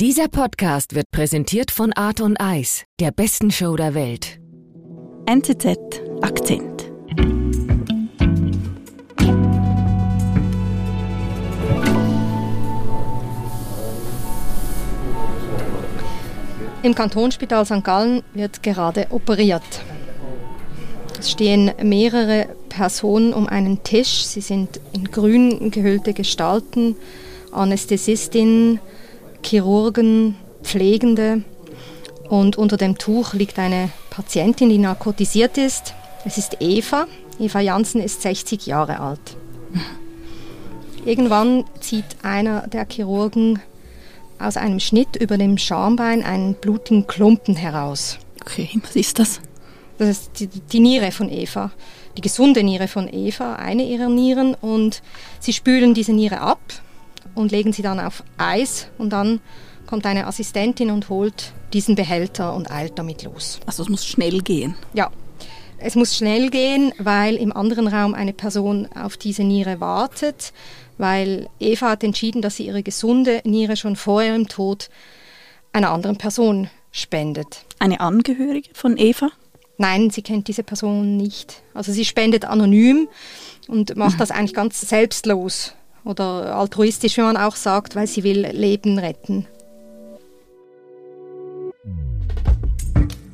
Dieser Podcast wird präsentiert von Art und Eis, der besten Show der Welt. NZZ Akzent. Im Kantonsspital St. Gallen wird gerade operiert. Es stehen mehrere Personen um einen Tisch. Sie sind in grün gehüllte Gestalten, Anästhesistinnen, Chirurgen, Pflegende. Und unter dem Tuch liegt eine Patientin, die narkotisiert ist. Es ist Eva. Eva Jansen ist 60 Jahre alt. Irgendwann zieht einer der Chirurgen aus einem Schnitt über dem Schambein einen blutigen Klumpen heraus. Okay, was ist das? Das ist die, die, Niere von Eva, die gesunde Niere von Eva, eine ihrer Nieren. Und sie spülen diese Niere ab und legen sie dann auf Eis. Und dann kommt eine Assistentin und holt diesen Behälter und eilt damit los. Also es muss schnell gehen. Ja, es muss schnell gehen, weil im anderen Raum eine Person auf diese Niere wartet, weil Eva hat entschieden, dass sie ihre gesunde Niere schon vor ihrem Tod einer anderen Person spendet. Eine Angehörige von Eva? Nein, sie kennt diese Person nicht. Also sie spendet anonym und macht das eigentlich ganz selbstlos oder altruistisch, wie man auch sagt, weil sie will Leben retten.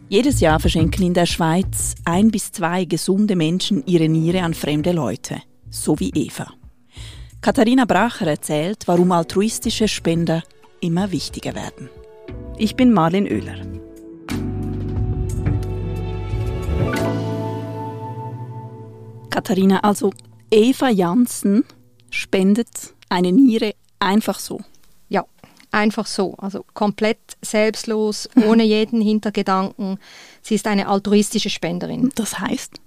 Jedes Jahr verschenken in der Schweiz ein bis zwei gesunde Menschen ihre Niere an fremde Leute, so wie Eva. Katharina Bracher erzählt, warum altruistische Spender immer wichtiger werden. Ich bin Marlin Oehler. Katharina, also Eva Janssen spendet eine Niere einfach so. Ja, einfach so. Also komplett selbstlos, ohne jeden Hintergedanken. Sie ist eine altruistische Spenderin. Das heißt?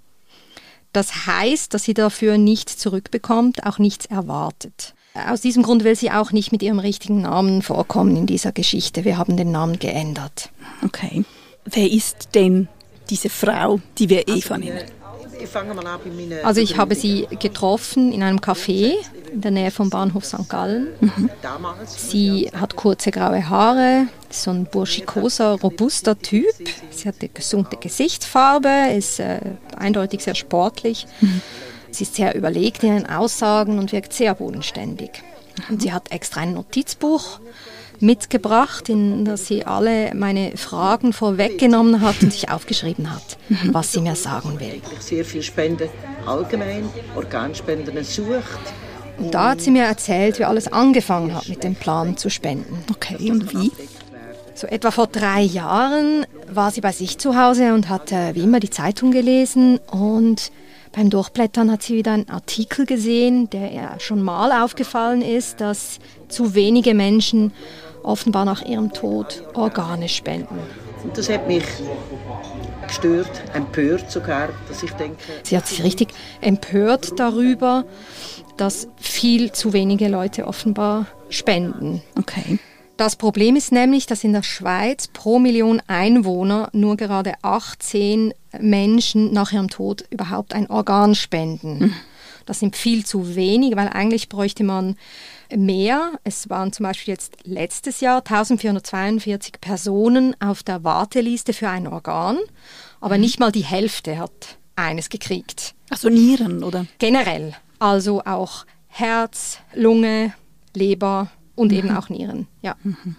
Das heißt, dass sie dafür nichts zurückbekommt, auch nichts erwartet. Aus diesem Grund will sie auch nicht mit ihrem richtigen Namen vorkommen in dieser Geschichte. Wir haben den Namen geändert. Okay. Wer ist denn diese Frau, die wir Eva nennen? Also ich habe sie getroffen in einem Café in der Nähe vom Bahnhof St. Gallen. Mhm. Sie hat kurze graue Haare, so ein burschikoser, robuster Typ. Sie hat eine gesunde Gesichtsfarbe, ist äh, eindeutig sehr sportlich. Mhm. Sie ist sehr überlegt in ihren Aussagen und wirkt sehr bodenständig. Und sie hat extra ein Notizbuch mitgebracht, in das sie alle meine Fragen vorweggenommen hat und sich aufgeschrieben hat, mhm. was sie mir sagen will. Sehr viel Spenden allgemein, Organspenden sucht. Und da hat sie mir erzählt, wie alles angefangen hat mit dem Plan zu spenden. Okay, und wie? So etwa vor drei Jahren war sie bei sich zu Hause und hat äh, wie immer die Zeitung gelesen und beim Durchblättern hat sie wieder einen Artikel gesehen, der ihr schon mal aufgefallen ist, dass zu wenige Menschen offenbar nach ihrem Tod Organe spenden. Und das hat mich gestört, empört sogar, dass ich denke... Sie hat sich richtig empört darüber, dass viel zu wenige Leute offenbar spenden. Okay. Das Problem ist nämlich, dass in der Schweiz pro Million Einwohner nur gerade 18 Menschen nach ihrem Tod überhaupt ein Organ spenden. Mhm. Das sind viel zu wenig, weil eigentlich bräuchte man mehr. Es waren zum Beispiel jetzt letztes Jahr 1442 Personen auf der Warteliste für ein Organ, aber mhm. nicht mal die Hälfte hat eines gekriegt. Also Nieren, oder? Generell. Also auch Herz, Lunge, Leber und mhm. eben auch Nieren. Ja. Mhm.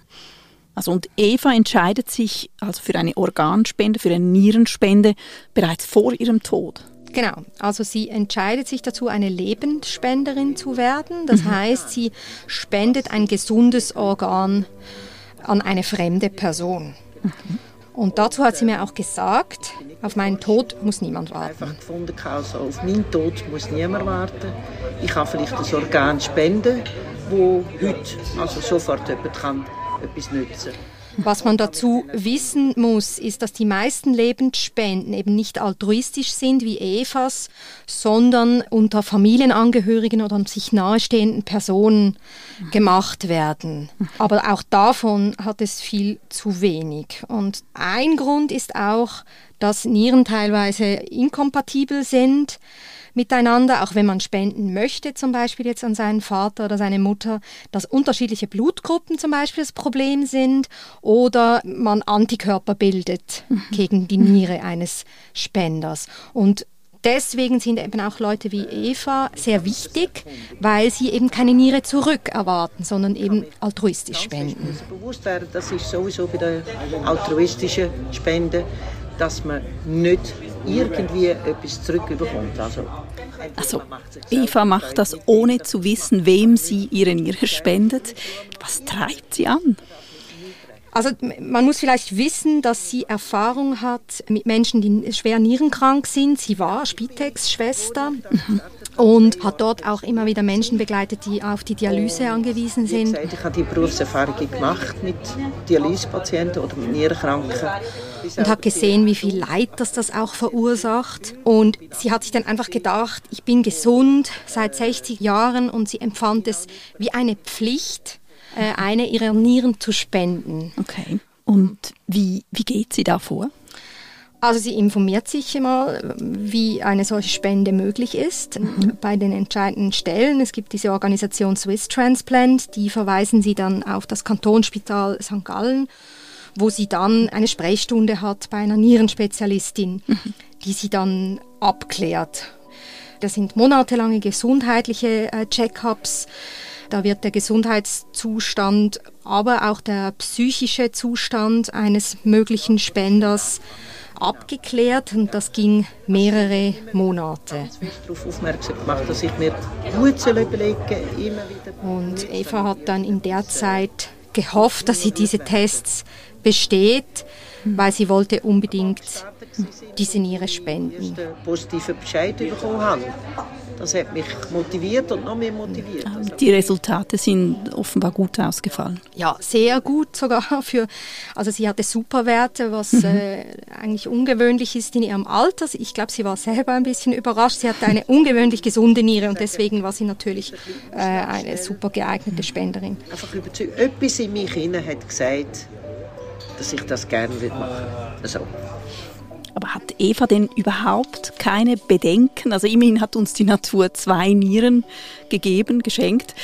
Also und Eva entscheidet sich also für eine Organspende, für eine Nierenspende bereits vor ihrem Tod. Genau, also sie entscheidet sich dazu, eine Lebensspenderin zu werden. Das mhm. heißt, sie spendet ein gesundes Organ an eine fremde Person. Mhm. Und dazu hat sie mir auch gesagt, auf meinen Tod muss niemand warten. Einfach gefunden, also auf meinen Tod muss niemand warten. Ich kann vielleicht das Organ spenden, wo heute also sofort jemand kann etwas nützen kann. Was man dazu wissen muss, ist, dass die meisten Lebensspenden eben nicht altruistisch sind wie Evas, sondern unter Familienangehörigen oder sich nahestehenden Personen gemacht werden. Aber auch davon hat es viel zu wenig. Und ein Grund ist auch, dass Nieren teilweise inkompatibel sind miteinander, auch wenn man spenden möchte, zum Beispiel jetzt an seinen Vater oder seine Mutter, dass unterschiedliche Blutgruppen zum Beispiel das Problem sind oder man Antikörper bildet mhm. gegen die Niere eines Spenders. Und deswegen sind eben auch Leute wie Eva sehr wichtig, weil sie eben keine Niere zurück erwarten, sondern eben altruistisch spenden. Bewusst werden, das ist sowieso bei der altruistischen Spende, dass man nicht irgendwie etwas zurückbekommt. Also, also Eva macht das ohne zu wissen, wem sie ihre Niere spendet. Was treibt sie an? Also man muss vielleicht wissen, dass sie Erfahrung hat mit Menschen, die schwer nierenkrank sind. Sie war Spitex-Schwester. Mhm und hat dort auch immer wieder Menschen begleitet, die auf die Dialyse angewiesen sind. Ich habe die Berufserfahrung gemacht mit Dialysepatienten oder mit Nierenkranken. Und habe gesehen, wie viel Leid das das auch verursacht. Und sie hat sich dann einfach gedacht, ich bin gesund seit 60 Jahren und sie empfand es wie eine Pflicht, äh, eine ihrer Nieren zu spenden. Okay. Und wie, wie geht sie da vor? Also sie informiert sich immer, wie eine solche Spende möglich ist mhm. bei den entscheidenden Stellen. Es gibt diese Organisation Swiss Transplant, die verweisen sie dann auf das Kantonsspital St. Gallen, wo sie dann eine Sprechstunde hat bei einer Nierenspezialistin, mhm. die sie dann abklärt. Das sind monatelange gesundheitliche äh, Check-ups. Da wird der Gesundheitszustand, aber auch der psychische Zustand eines möglichen Spenders abgeklärt und das ging mehrere Monate. darauf aufmerksam gemacht, dass ich mir gut überlegen immer wieder. Und Eva hat dann in der Zeit gehofft, dass sie diese Tests besteht, weil sie wollte unbedingt diese Niere spenden. Positive Bescheid bekommen haben. Das hat mich motiviert und noch mehr motiviert. Die Resultate sind offenbar gut ausgefallen. Ja, sehr gut sogar. Für, also sie hatte Superwerte, was mhm. äh, eigentlich ungewöhnlich ist in ihrem Alter. Ich glaube, sie war selber ein bisschen überrascht. Sie hatte eine ungewöhnlich gesunde Niere und deswegen war sie natürlich äh, eine super geeignete Spenderin. Einfach überzeugt. Etwas in mich hat gesagt, dass ich das gerne machen würde. Also. Aber hat Eva denn überhaupt keine Bedenken? Also immerhin hat uns die Natur zwei Nieren gegeben, geschenkt.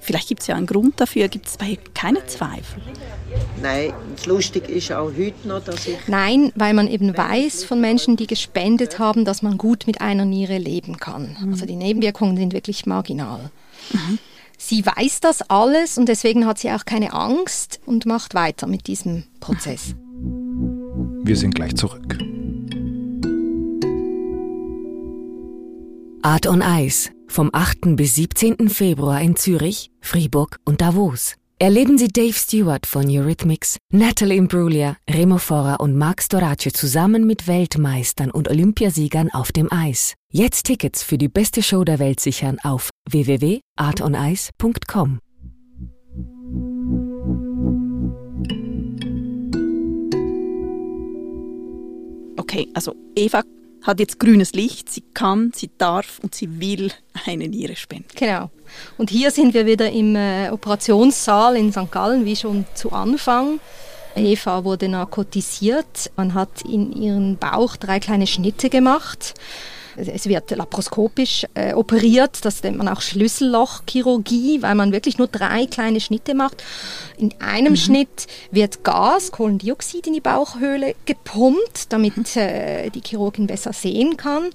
Vielleicht gibt es ja einen Grund dafür. Gibt es bei keine Zweifel? Nein, das Lustige ist auch heute noch, dass ich... Nein, weil man eben weiß von Menschen, die gespendet haben, dass man gut mit einer Niere leben kann. Mhm. Also die Nebenwirkungen sind wirklich marginal. Mhm. Sie weiß das alles und deswegen hat sie auch keine Angst und macht weiter mit diesem Prozess. Wir sind gleich zurück. Art on Ice vom 8. bis 17. Februar in Zürich, Fribourg und Davos. Erleben Sie Dave Stewart von Eurythmics, Natalie Imbruglia, Remo Fora und Marc Storace zusammen mit Weltmeistern und Olympiasiegern auf dem Eis. Jetzt Tickets für die beste Show der Welt sichern auf www.artonice.com. Okay, also Eva hat jetzt grünes Licht, sie kann, sie darf und sie will eine Niere spenden. Genau. Und hier sind wir wieder im äh, Operationssaal in St. Gallen, wie schon zu Anfang. Eva wurde narkotisiert. Man hat in ihren Bauch drei kleine Schnitte gemacht. Es wird laparoskopisch äh, operiert, das nennt man auch Schlüssellochchirurgie, weil man wirklich nur drei kleine Schnitte macht. In einem mhm. Schnitt wird Gas, Kohlendioxid in die Bauchhöhle gepumpt, damit mhm. äh, die Chirurgin besser sehen kann,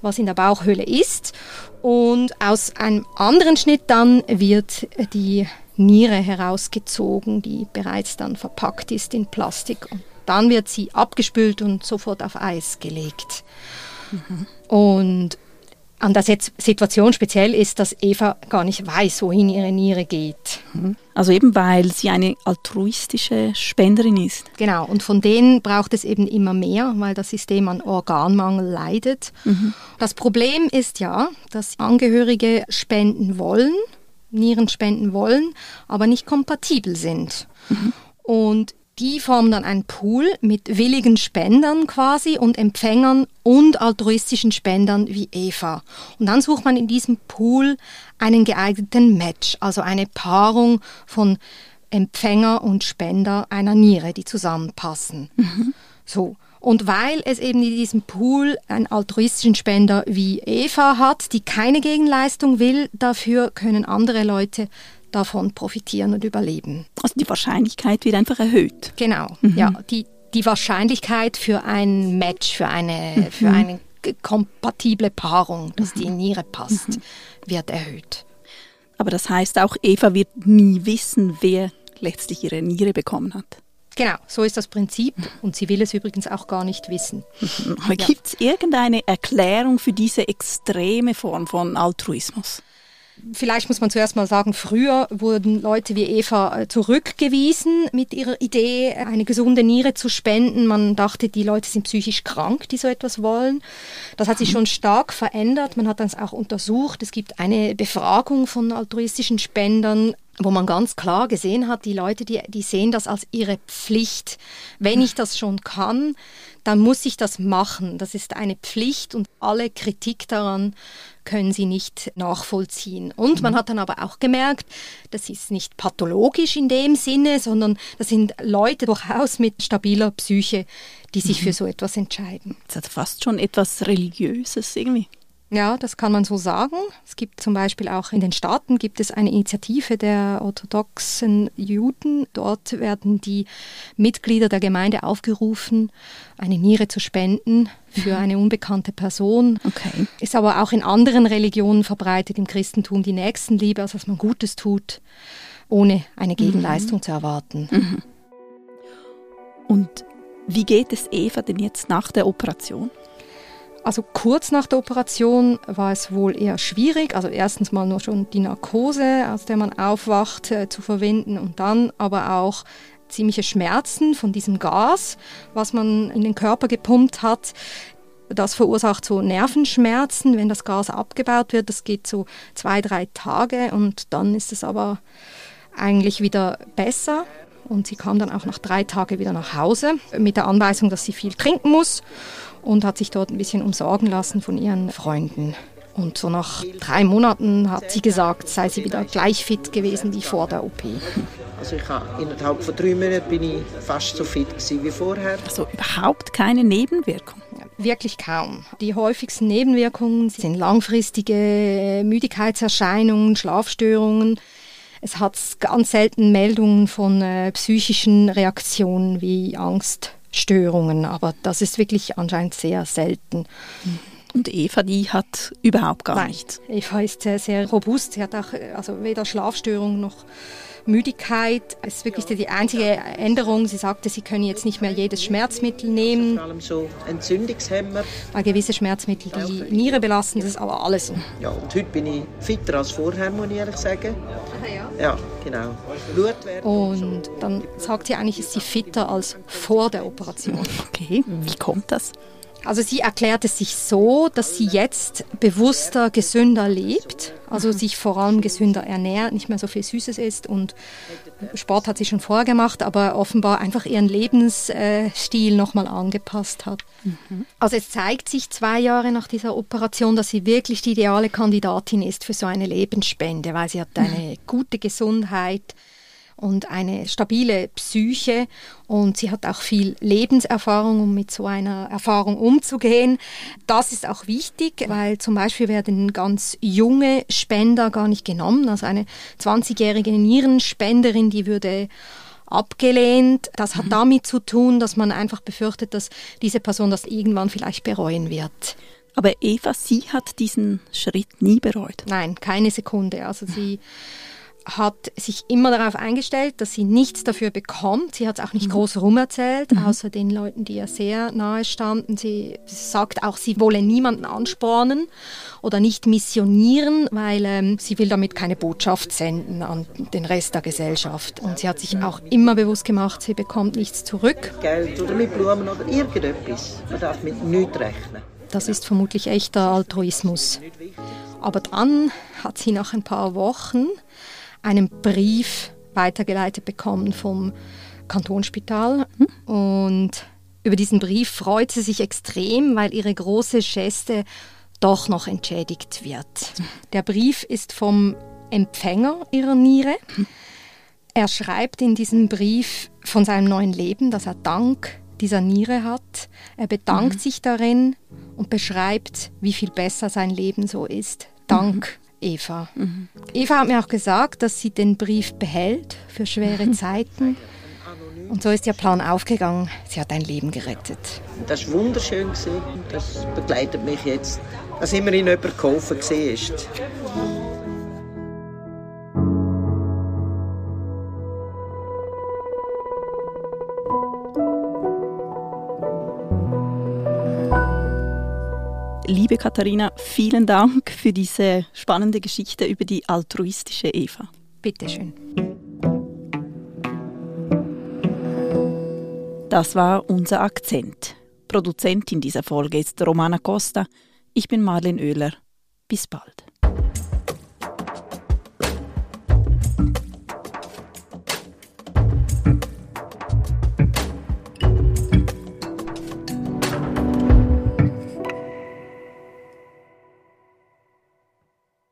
was in der Bauchhöhle ist. Und aus einem anderen Schnitt dann wird die Niere herausgezogen, die bereits dann verpackt ist in Plastik. Und dann wird sie abgespült und sofort auf Eis gelegt. Mhm. Und an der Situation speziell ist, dass Eva gar nicht weiß, wohin ihre Niere geht. Mhm. Also eben weil sie eine altruistische Spenderin ist. Genau, und von denen braucht es eben immer mehr, weil das System an Organmangel leidet. Mhm. Das Problem ist ja, dass Angehörige spenden wollen, Nieren spenden wollen, aber nicht kompatibel sind. Mhm. Und die formen dann einen Pool mit willigen Spendern quasi und Empfängern und altruistischen Spendern wie Eva. Und dann sucht man in diesem Pool einen geeigneten Match, also eine Paarung von Empfänger und Spender einer Niere, die zusammenpassen. Mhm. So. Und weil es eben in diesem Pool einen altruistischen Spender wie Eva hat, die keine Gegenleistung will, dafür können andere Leute davon profitieren und überleben. Also die Wahrscheinlichkeit wird einfach erhöht. Genau, mhm. ja. Die, die Wahrscheinlichkeit für ein Match, für eine, mhm. für eine kompatible Paarung, dass die Niere passt, mhm. wird erhöht. Aber das heißt auch, Eva wird nie wissen, wer letztlich ihre Niere bekommen hat. Genau, so ist das Prinzip und sie will es übrigens auch gar nicht wissen. Aber ja. gibt es irgendeine Erklärung für diese extreme Form von Altruismus? Vielleicht muss man zuerst mal sagen, früher wurden Leute wie Eva äh, zurückgewiesen mit ihrer Idee, eine gesunde Niere zu spenden. Man dachte, die Leute sind psychisch krank, die so etwas wollen. Das hat sich mhm. schon stark verändert. Man hat das auch untersucht. Es gibt eine Befragung von altruistischen Spendern wo man ganz klar gesehen hat, die Leute, die, die sehen das als ihre Pflicht. Wenn ich das schon kann, dann muss ich das machen. Das ist eine Pflicht und alle Kritik daran können sie nicht nachvollziehen. Und man mhm. hat dann aber auch gemerkt, das ist nicht pathologisch in dem Sinne, sondern das sind Leute durchaus mit stabiler Psyche, die sich mhm. für so etwas entscheiden. Das hat fast schon etwas Religiöses irgendwie. Ja, das kann man so sagen. Es gibt zum Beispiel auch in den Staaten gibt es eine Initiative der orthodoxen Juden. Dort werden die Mitglieder der Gemeinde aufgerufen, eine Niere zu spenden für eine unbekannte Person. Okay. Ist aber auch in anderen Religionen verbreitet, im Christentum die Nächstenliebe, also dass man Gutes tut, ohne eine Gegenleistung mhm. zu erwarten. Mhm. Und wie geht es Eva denn jetzt nach der Operation? Also kurz nach der Operation war es wohl eher schwierig. Also erstens mal nur schon die Narkose, aus der man aufwacht, äh, zu verwenden und dann aber auch ziemliche Schmerzen von diesem Gas, was man in den Körper gepumpt hat. Das verursacht so Nervenschmerzen, wenn das Gas abgebaut wird. Das geht so zwei, drei Tage und dann ist es aber eigentlich wieder besser. Und sie kam dann auch nach drei Tagen wieder nach Hause mit der Anweisung, dass sie viel trinken muss und hat sich dort ein bisschen umsorgen lassen von ihren Freunden. Und so nach drei Monaten hat sie gesagt, sei sie wieder gleich fit gewesen wie vor der OP. Also ich habe innerhalb von drei Monaten bin ich fast so fit wie vorher. Also überhaupt keine Nebenwirkung? Ja, wirklich kaum. Die häufigsten Nebenwirkungen sind langfristige Müdigkeitserscheinungen, Schlafstörungen. Es hat ganz selten Meldungen von äh, psychischen Reaktionen wie Angst, Störungen, aber das ist wirklich anscheinend sehr selten. Und Eva, die hat überhaupt gar Nein, nichts. Eva ist sehr, sehr robust. Sie hat auch also weder Schlafstörungen noch Müdigkeit. Es ist wirklich die einzige Änderung. Sie sagte, sie können jetzt nicht mehr jedes Schmerzmittel nehmen. Vor allem so Entzündungshemmer. Weil gewisse Schmerzmittel die Niere belasten, das ist aber alles. Ja, und heute bin ich fitter als vorher, muss ich ehrlich sagen. ja? Ja, genau. Und dann sagt sie eigentlich, ist sie fitter als vor der Operation. Okay, wie kommt das? Also sie erklärt es sich so, dass sie jetzt bewusster, gesünder lebt, also sich vor allem gesünder ernährt, nicht mehr so viel Süßes isst und Sport hat sie schon vorher gemacht, aber offenbar einfach ihren Lebensstil nochmal angepasst hat. Mhm. Also es zeigt sich zwei Jahre nach dieser Operation, dass sie wirklich die ideale Kandidatin ist für so eine Lebensspende, weil sie hat eine gute Gesundheit, und eine stabile Psyche und sie hat auch viel Lebenserfahrung, um mit so einer Erfahrung umzugehen. Das ist auch wichtig, weil zum Beispiel werden ganz junge Spender gar nicht genommen. Also eine 20-jährige Nierenspenderin, die würde abgelehnt. Das hat mhm. damit zu tun, dass man einfach befürchtet, dass diese Person das irgendwann vielleicht bereuen wird. Aber Eva, sie hat diesen Schritt nie bereut. Nein, keine Sekunde. Also sie hat sich immer darauf eingestellt, dass sie nichts dafür bekommt. Sie hat es auch nicht mhm. groß rumerzählt, mhm. außer den Leuten, die ihr sehr nahe standen. Sie sagt auch, sie wolle niemanden anspornen oder nicht missionieren, weil ähm, sie will damit keine Botschaft senden an den Rest der Gesellschaft. Und sie hat sich auch immer bewusst gemacht, sie bekommt nichts zurück. Geld oder mit Blumen oder irgendetwas. Man darf mit nichts rechnen. Das ist vermutlich echter Altruismus. Aber dann hat sie nach ein paar Wochen einen Brief weitergeleitet bekommen vom Kantonsspital. Mhm. Und über diesen Brief freut sie sich extrem, weil ihre große Geste doch noch entschädigt wird. Der Brief ist vom Empfänger ihrer Niere. Er schreibt in diesem Brief von seinem neuen Leben, dass er dank dieser Niere hat. Er bedankt mhm. sich darin und beschreibt, wie viel besser sein Leben so ist. Dank mhm. Eva. Mhm. Eva hat mir auch gesagt, dass sie den Brief behält für schwere Zeiten. Und so ist ihr Plan aufgegangen. Sie hat ein Leben gerettet. Das war wunderschön. Das begleitet mich jetzt. Dass immerhin jemand geholfen war. Katharina, vielen Dank für diese spannende Geschichte über die altruistische Eva. Bitteschön. Das war unser Akzent. Produzentin dieser Folge ist Romana Costa. Ich bin Marlene Oehler. Bis bald.